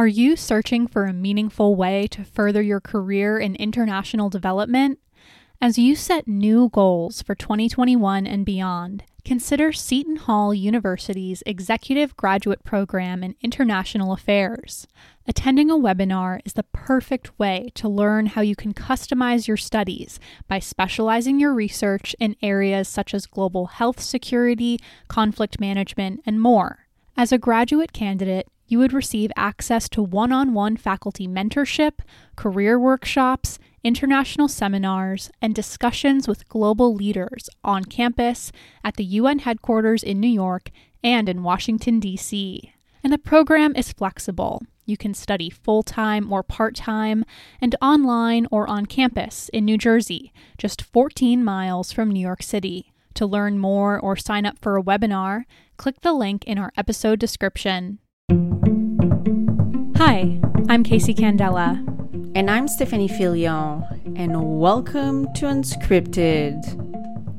Are you searching for a meaningful way to further your career in international development? As you set new goals for 2021 and beyond, consider Seton Hall University's Executive Graduate Program in International Affairs. Attending a webinar is the perfect way to learn how you can customize your studies by specializing your research in areas such as global health security, conflict management, and more. As a graduate candidate, you would receive access to one on one faculty mentorship, career workshops, international seminars, and discussions with global leaders on campus, at the UN headquarters in New York, and in Washington, D.C. And the program is flexible. You can study full time or part time, and online or on campus in New Jersey, just 14 miles from New York City. To learn more or sign up for a webinar, click the link in our episode description. Hi, I'm Casey Candela. And I'm Stephanie Fillion, and welcome to Unscripted.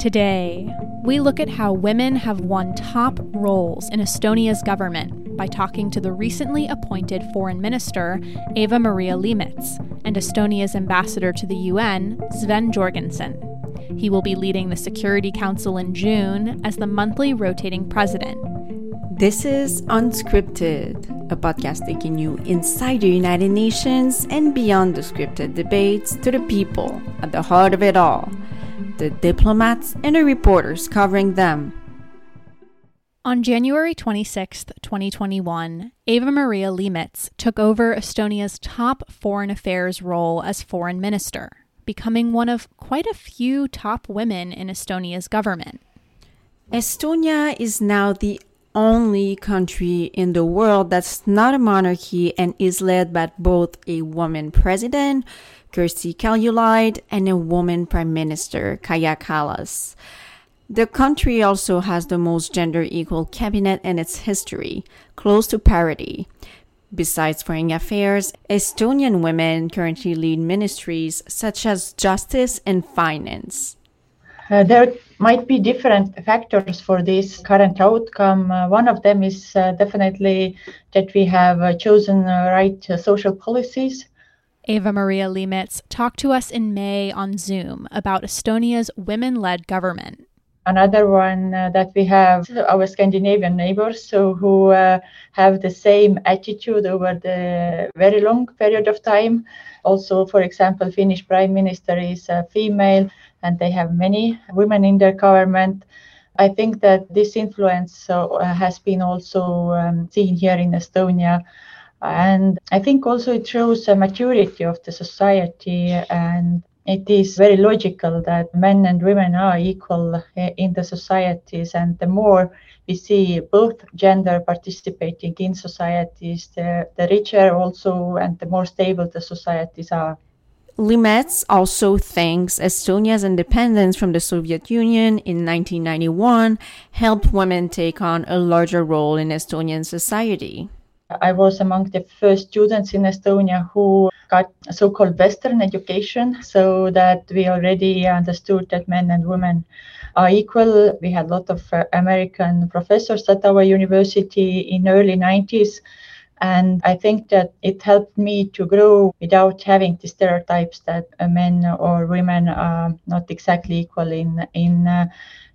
Today, we look at how women have won top roles in Estonia's government by talking to the recently appointed foreign minister, Eva Maria Liimets, and Estonia's ambassador to the UN, Sven Jürgenson. He will be leading the Security Council in June as the monthly rotating president. This is Unscripted a podcast taking you inside the United Nations and beyond the scripted debates to the people at the heart of it all the diplomats and the reporters covering them. On January 26, 2021, Eva Maria Liimets took over Estonia's top foreign affairs role as foreign minister, becoming one of quite a few top women in Estonia's government. Estonia is now the only country in the world that's not a monarchy and is led by both a woman president, Kersti Kaljulaid, and a woman prime minister, Kaja Kallas. The country also has the most gender equal cabinet in its history, close to parity. Besides foreign affairs, Estonian women currently lead ministries such as justice and finance. Uh, there might be different factors for this current outcome. Uh, one of them is uh, definitely that we have uh, chosen right uh, social policies. Eva Maria Liimets talked to us in May on Zoom about Estonia's women led government. Another one uh, that we have our Scandinavian neighbors so who uh, have the same attitude over the very long period of time. Also, for example, Finnish prime minister is a female and they have many women in their government. I think that this influence uh, has been also um, seen here in Estonia. And I think also it shows a maturity of the society and it is very logical that men and women are equal eh, in the societies and the more we see both gender participating in societies the, the richer also and the more stable the societies are Liimets also thanks Estonia's independence from the Soviet Union in 1991 helped women take on a larger role in Estonian society. I was among the first students in Estonia who got so-called Western education, so that we already understood that men and women are equal. We had a lot of uh, American professors at our university in early 90s and I think that it helped me to grow without having the stereotypes that men or women are not exactly equal in, in uh,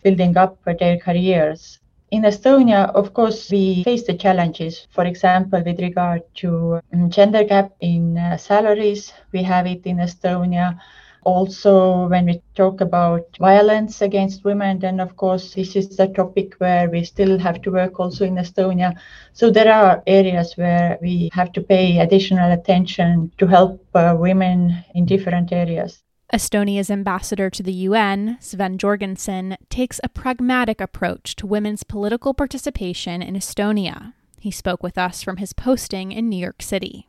building up their careers. In Estonia, of course, we face the challenges. For example, with regard to um, gender gap in uh, salaries, we have it in Estonia also, when we talk about violence against women, then of course this is a topic where we still have to work also in Estonia. So there are areas where we have to pay additional attention to help uh, women in different areas. Estonia's ambassador to the UN, Sven Jürgenson, takes a pragmatic approach to women's political participation in Estonia. He spoke with us from his posting in New York City.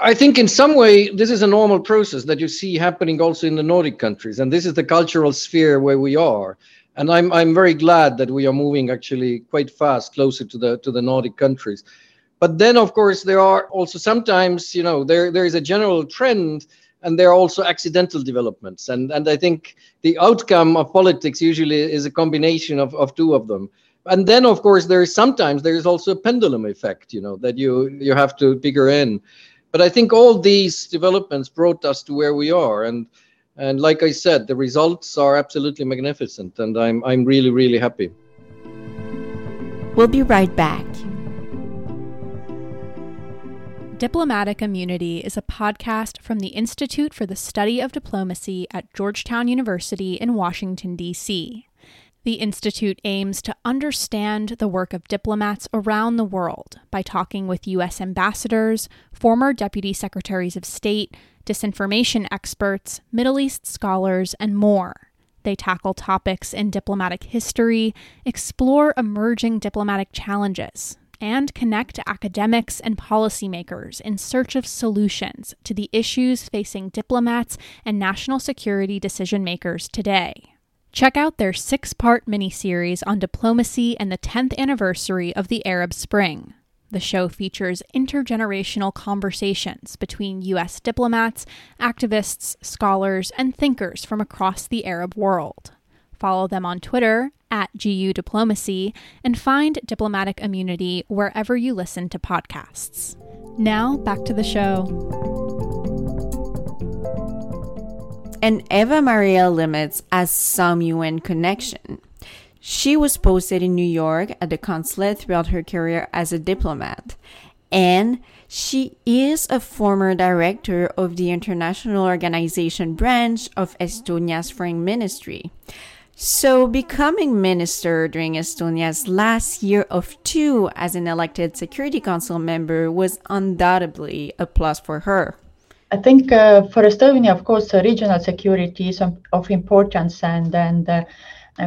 I think in some way this is a normal process that you see happening also in the Nordic countries, and this is the cultural sphere where we are. And I'm I'm very glad that we are moving actually quite fast closer to the to the Nordic countries. But then of course there are also sometimes you know there there is a general trend and there are also accidental developments. And and i think the outcome of politics usually is a combination of, of two of them. And then of course there is sometimes there is also a pendulum effect you know that you you have to figure in. But i think all these developments brought us to where we are. And and like i said the results are absolutely magnificent and i'm i'm really really happy. We'll be right back Diplomatic Immunity is a podcast from the Institute for the Study of Diplomacy at Georgetown University in Washington, D.C. The Institute aims to understand the work of diplomats around the world by talking with U.S. ambassadors, former deputy secretaries of state, disinformation experts, Middle East scholars, and more. They tackle topics in diplomatic history, explore emerging diplomatic challenges, and connect academics and policymakers in search of solutions to the issues facing diplomats and national security decision makers today. Check out their six part miniseries on diplomacy and the 10th anniversary of the Arab Spring. The show features intergenerational conversations between U.S. diplomats, activists, scholars, and thinkers from across the Arab world. Follow them on Twitter at GU Diplomacy and find Diplomatic Immunity wherever you listen to podcasts. Now, back to the show and Eva Maria Liimets has some UN connection. She was posted in New York at the consulate throughout her career as a diplomat, and she is a former director of the international organization branch of Estonia's foreign ministry. So, becoming minister during Estonia's last year of two as an elected Security Council member was undoubtedly a plus for her. I think uh, for Estonia, of course, uh, regional security is of importance, and and uh,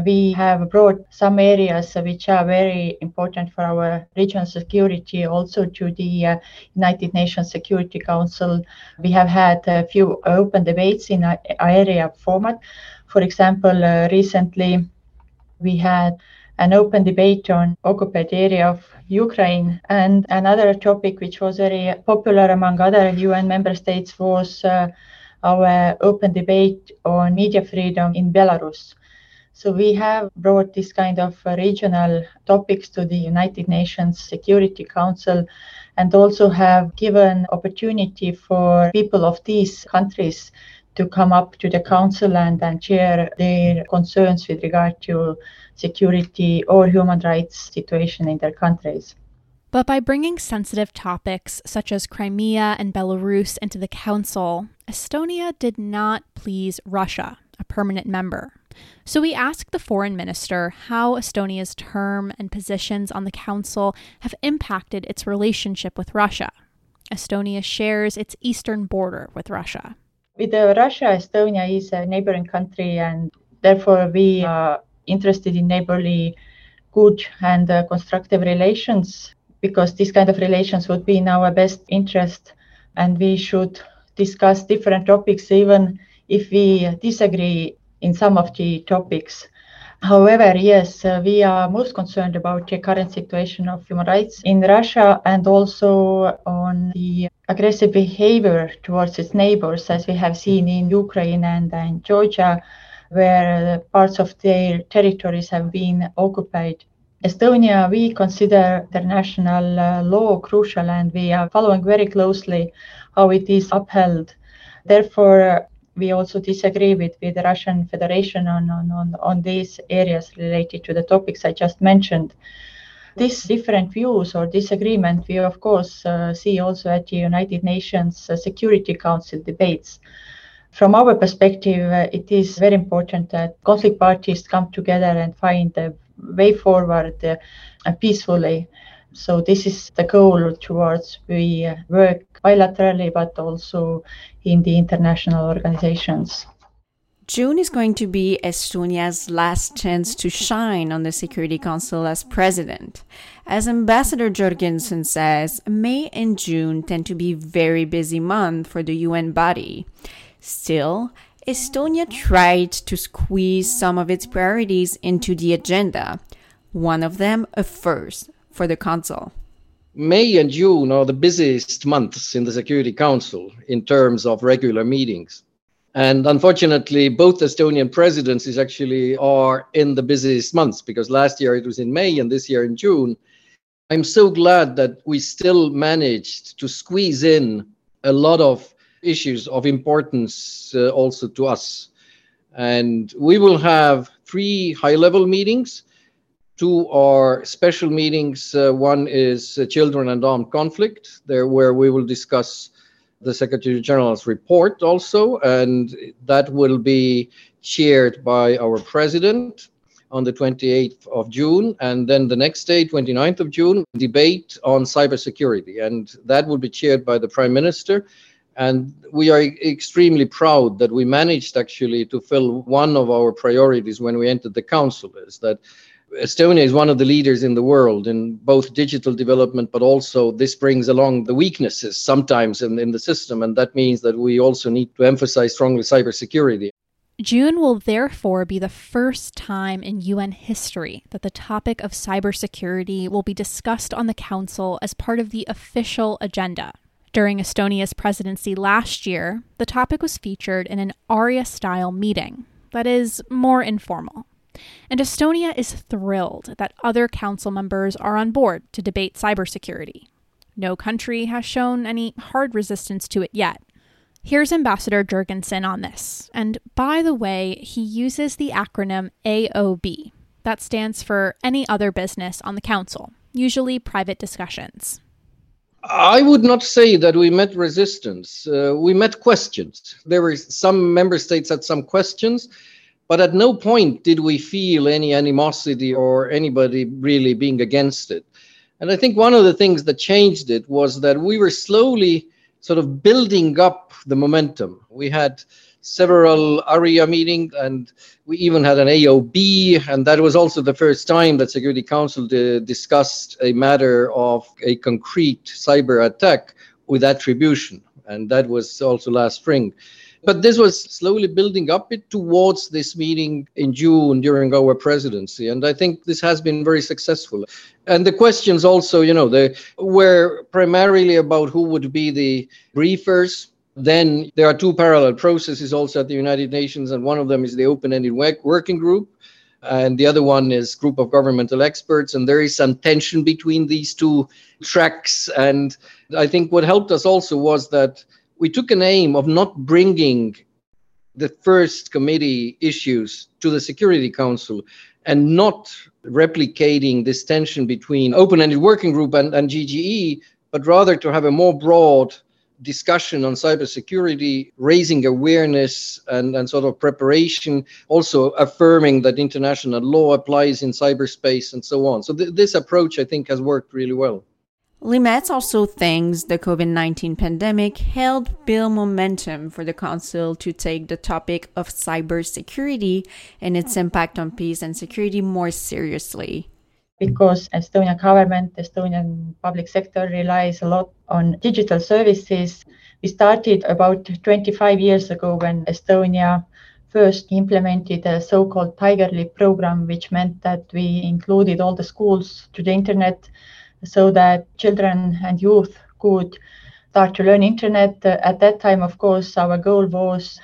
we have brought some areas which are very important for our regional security also to the uh, United Nations Security Council. We have had a few open debates in Arria format. For example, uh, recently we had an open debate on occupied area of Ukraine. And another topic which was very popular among other UN member states was uh, our open debate on media freedom in Belarus. So we have brought this kind of regional topics to the United Nations Security Council and also have given opportunity for people of these countries to come up to the council and, and share their concerns with regard to security or human rights situation in their countries. But by bringing sensitive topics such as Crimea and Belarus into the Council, Estonia did not please Russia, a permanent member. So we asked the foreign minister how Estonia's term and positions on the Council have impacted its relationship with Russia. Estonia shares its eastern border with Russia. With uh, Russia, Estonia is a neighboring country, and therefore we are interested in neighborly good and uh, constructive relations because this kind of relations would be in our best interest and we should discuss different topics even if we disagree in some of the topics. However, yes, uh, we are most concerned about the current situation of human rights in Russia and also on the aggressive behavior towards its neighbors, as we have seen in Ukraine and in Georgia where parts of their territories have been occupied. Estonia, we consider international uh, law crucial and we are following very closely how it is upheld. Therefore, we also disagree with, with the Russian Federation on, on, on, on these areas related to the topics I just mentioned. These different views or disagreement, we of course uh, see also at the United Nations uh, Security Council debates. From our perspective, uh, it is very important that conflict parties come together and find a way forward uh, peacefully. So this is the goal towards we uh, work bilaterally, but also in the international organizations. June is going to be Estonia's last chance to shine on the Security Council as president. As Ambassador Jürgenson says, May and June tend to be very busy month for the UN body. Still, Estonia tried to squeeze some of its priorities into the agenda, one of them a first for the Council. May and June are the busiest months in the Security Council in terms of regular meetings. And unfortunately, both Estonian presidencies actually are in the busiest months because last year it was in May and this year in June. I'm so glad that we still managed to squeeze in a lot of issues of importance uh, also to us. And we will have three high level meetings. Two are special meetings. Uh, one is uh, Children and Armed Conflict, there where we will discuss the Secretary General's report also, and that will be chaired by our president on the 28th of June. And then the next day, 29th of June, debate on cybersecurity. And that will be chaired by the Prime Minister. And we are extremely proud that we managed actually to fill one of our priorities when we entered the council is that Estonia is one of the leaders in the world in both digital development, but also this brings along the weaknesses sometimes in, in the system. And that means that we also need to emphasize strongly cybersecurity. June will therefore be the first time in UN history that the topic of cybersecurity will be discussed on the Council as part of the official agenda. During Estonia's presidency last year, the topic was featured in an Arria style meeting, that is, more informal. And Estonia is thrilled that other council members are on board to debate cybersecurity. No country has shown any hard resistance to it yet. Here's Ambassador Jürgenson on this. And by the way, he uses the acronym AOB. That stands for Any Other Business on the Council, usually private discussions. I would not say that we met resistance. Uh, we met questions. There were some member states had some questions, but at no point did we feel any animosity or anybody really being against it. And I think one of the things that changed it was that we were slowly sort of building up the momentum. We had several Arria meetings and we even had an AOB. And that was also the first time that Security Council discussed a matter of a concrete cyber attack with attribution. And that was also last spring. But this was slowly building up it towards this meeting in June during our presidency. And I think this has been very successful. And the questions also, you know, they were primarily about who would be the briefers. Then there are two parallel processes also at the United Nations, and one of them is the open ended working group and the other one is group of governmental experts and there is some tension between these two tracks and i think what helped us also was that we took an aim of not bringing the first committee issues to the Security Council and not replicating this tension between open-ended working group and, and GGE, but rather to have a more broad discussion on cybersecurity, raising awareness and, and sort of preparation, also affirming that international law applies in cyberspace and so on. So th- this approach, I think, has worked really well. Liimets also thinks the COVID 19 pandemic helped build momentum for the Council to take the topic of cybersecurity and its impact on peace and security more seriously. Because Estonian government, Estonian public sector relies a lot on digital services. We started about 25 years ago when Estonia first implemented a so-called Tiger Leap program, which meant that we included all the schools to the internet so that children and youth could start to learn internet. At that time, of course, our goal was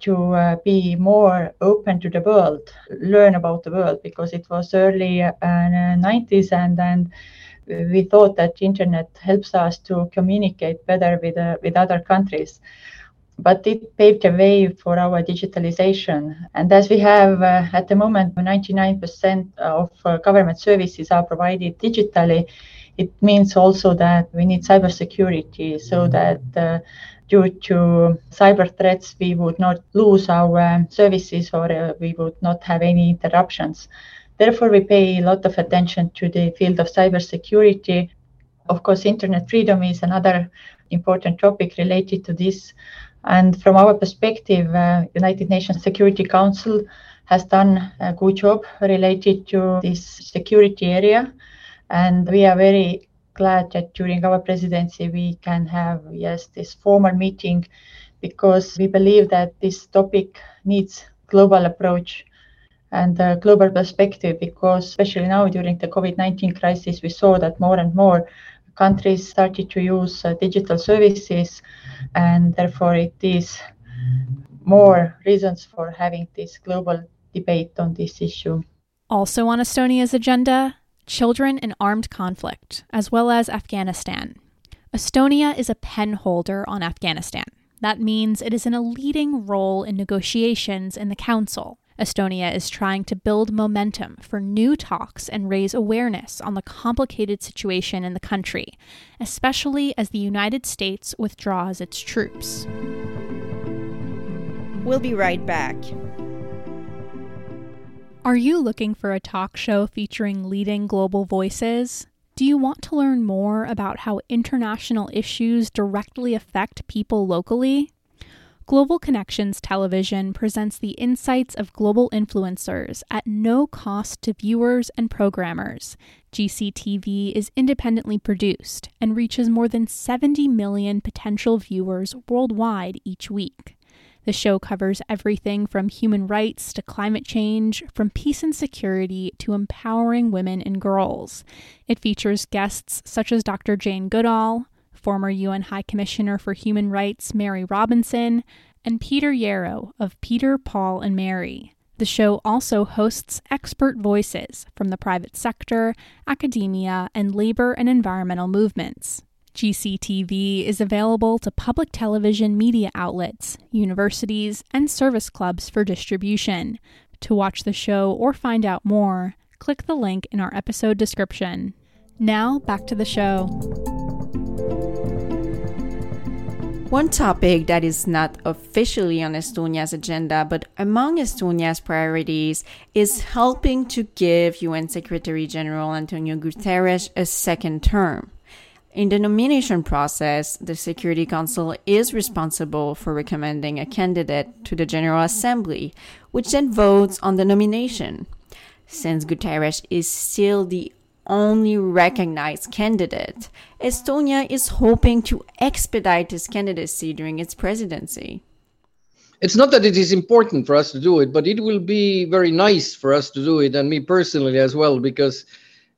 to uh, be more open to the world, learn about the world, because it was early uh, 90s and then we thought that internet helps us to communicate better with, uh, with other countries. But it paved the way for our digitalization. And as we have uh, at the moment, 99% of uh, government services are provided digitally, it means also that we need cybersecurity so that uh, due to cyber threats, we would not lose our um, services or uh, we would not have any interruptions. Therefore, we pay a lot of attention to the field of cybersecurity. Of course, internet freedom is another important topic related to this. And from our perspective, uh, United Nations Security Council has done a good job related to this security area. And we are very glad that during our presidency we can have, yes, this formal meeting because we believe that this topic needs global approach and a global perspective because especially now during the COVID-19 crisis, we saw that more and more countries started to use uh, digital services and therefore it is more reasons for having this global debate on this issue. Also on Estonia's agenda, children in armed conflict, as well as Afghanistan. Estonia is a pen holder on Afghanistan. That means it is in a leading role in negotiations in the Council. Estonia is trying to build momentum for new talks and raise awareness on the complicated situation in the country, especially as the United States withdraws its troops. We'll be right back. Are you looking for a talk show featuring leading global voices? Do you want to learn more about how international issues directly affect people locally? Global Connections Television presents the insights of global influencers at no cost to viewers and programmers. GCTV is independently produced and reaches more than 70 million potential viewers worldwide each week. The show covers everything from human rights to climate change, from peace and security to empowering women and girls. It features guests such as Dr. Jane Goodall, former UN High Commissioner for Human Rights Mary Robinson, and Peter Yarrow of Peter, Paul, and Mary. The show also hosts expert voices from the private sector, academia, and labor and environmental movements. GCTV is available to public television media outlets, universities, and service clubs for distribution. To watch the show or find out more, click the link in our episode description. Now, back to the show. One topic that is not officially on Estonia's agenda, but among Estonia's priorities, is helping to give UN Secretary General Antonio Guterres a second term. In the nomination process, the Security Council is responsible for recommending a candidate to the General Assembly, which then votes on the nomination. Since Guterres is still the only recognized candidate, Estonia is hoping to expedite his candidacy during its presidency. It's not that it is important for us to do it, but it will be very nice for us to do it, and me personally as well, because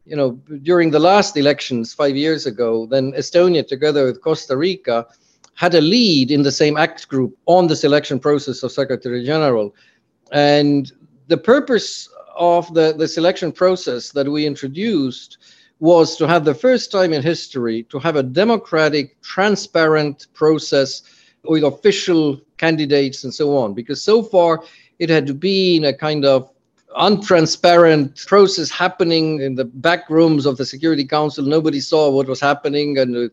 you know, during the last elections five years ago, then Estonia, together with Costa Rica, had a lead in the same ACT group on the selection process of Secretary General. And the purpose of the, the selection process that we introduced was to have the first time in history to have a democratic, transparent process with official candidates and so on. Because so far it had been a kind of untransparent process happening in the back rooms of the Security Council. Nobody saw what was happening and with,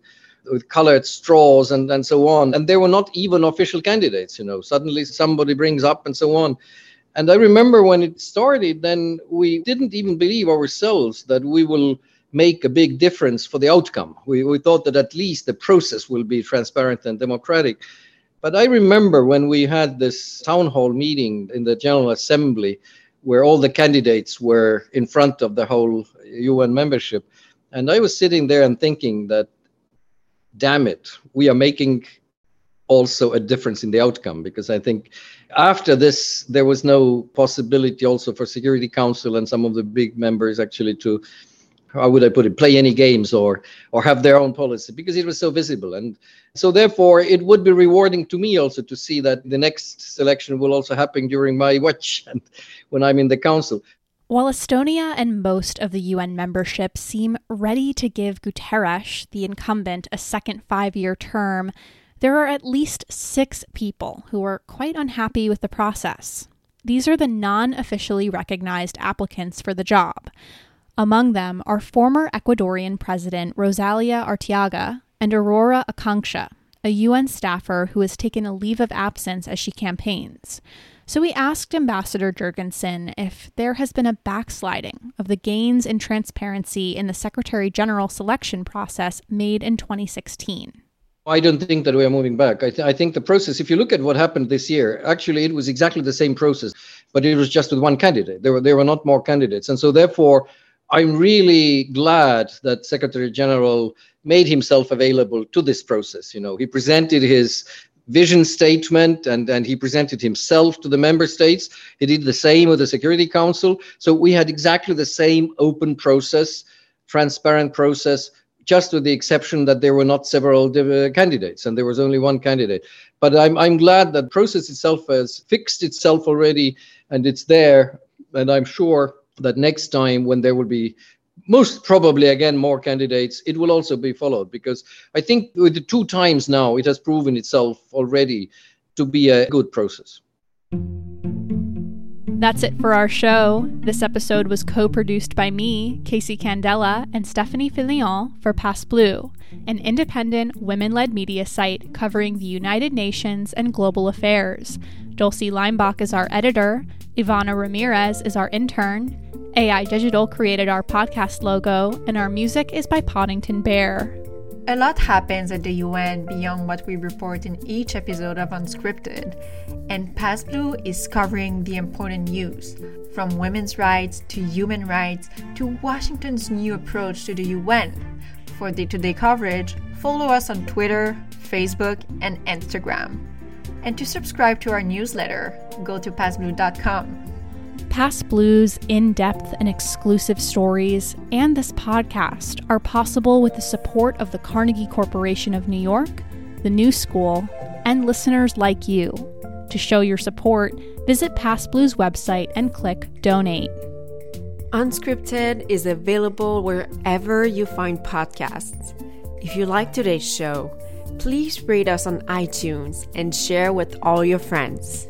with colored straws and, and so on. And there were not even official candidates, you know. Suddenly somebody brings up and so on. And I remember when it started, then we didn't even believe ourselves that we will make a big difference for the outcome. We, we thought that at least the process will be transparent and democratic. But I remember when we had this town hall meeting in the General Assembly, where all the candidates were in front of the whole UN membership. And I was sitting there and thinking that, damn it, we are making also a difference in the outcome because I think after this there was no possibility also for Security Council and some of the big members actually to how would I put it, play any games or or have their own policy because it was so visible. And so therefore it would be rewarding to me also to see that the next selection will also happen during my watch and when I'm in the council. While Estonia and most of the UN membership seem ready to give Guterres, the incumbent, a second five year term, there are at least six people who are quite unhappy with the process. These are the non officially recognized applicants for the job. Among them are former Ecuadorian President Rosalia Arteaga and Arora Akanksha, a UN staffer who has taken a leave of absence as she campaigns. So we asked Ambassador Jürgenson if there has been a backsliding of the gains in transparency in the Secretary General selection process made in 2016. I don't think that we are moving back. I, th- I, think the process, if you look at what happened this year, actually it was exactly the same process, but it was just with one candidate. There were there were not more candidates, and so therefore I'm really glad that Secretary General made himself available to this process. You know, he presented his vision statement and, and he presented himself to the member states. He did the same with the Security Council. So we had exactly the same open process, transparent process just with the exception that there were not several uh, candidates and there was only one candidate. But I'm, I'm glad that process itself has fixed itself already and it's there. And I'm sure that next time when there will be most probably again more candidates it will also be followed because i think with the two times now it has proven itself already to be a good process that's it for our show. This episode was co produced by me, Casey Candela, and Stephanie Fillion for PassBlue, an independent women led media site covering the United Nations and global affairs. Dulcie Leimbach is our editor, Ivana Ramirez is our intern, AI Digital created our podcast logo, and our music is by Poddington Bear. A lot happens at the UN beyond what we report in each episode of Unscripted, and PassBlue is covering the important news from women's rights to human rights to Washington's new approach to the UN. For day to day coverage, follow us on Twitter, Facebook, and Instagram. And to subscribe to our newsletter, go to passblue.com. PassBlue's in depth and exclusive stories and this podcast are possible with the support of the Carnegie Corporation of New York, the New School, and listeners like you. To show your support, visit PassBlue's website and click Donate. Unscripted is available wherever you find podcasts. If you like today's show, please rate us on iTunes and share with all your friends.